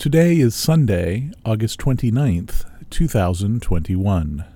Today is Sunday, August 29th, 2021.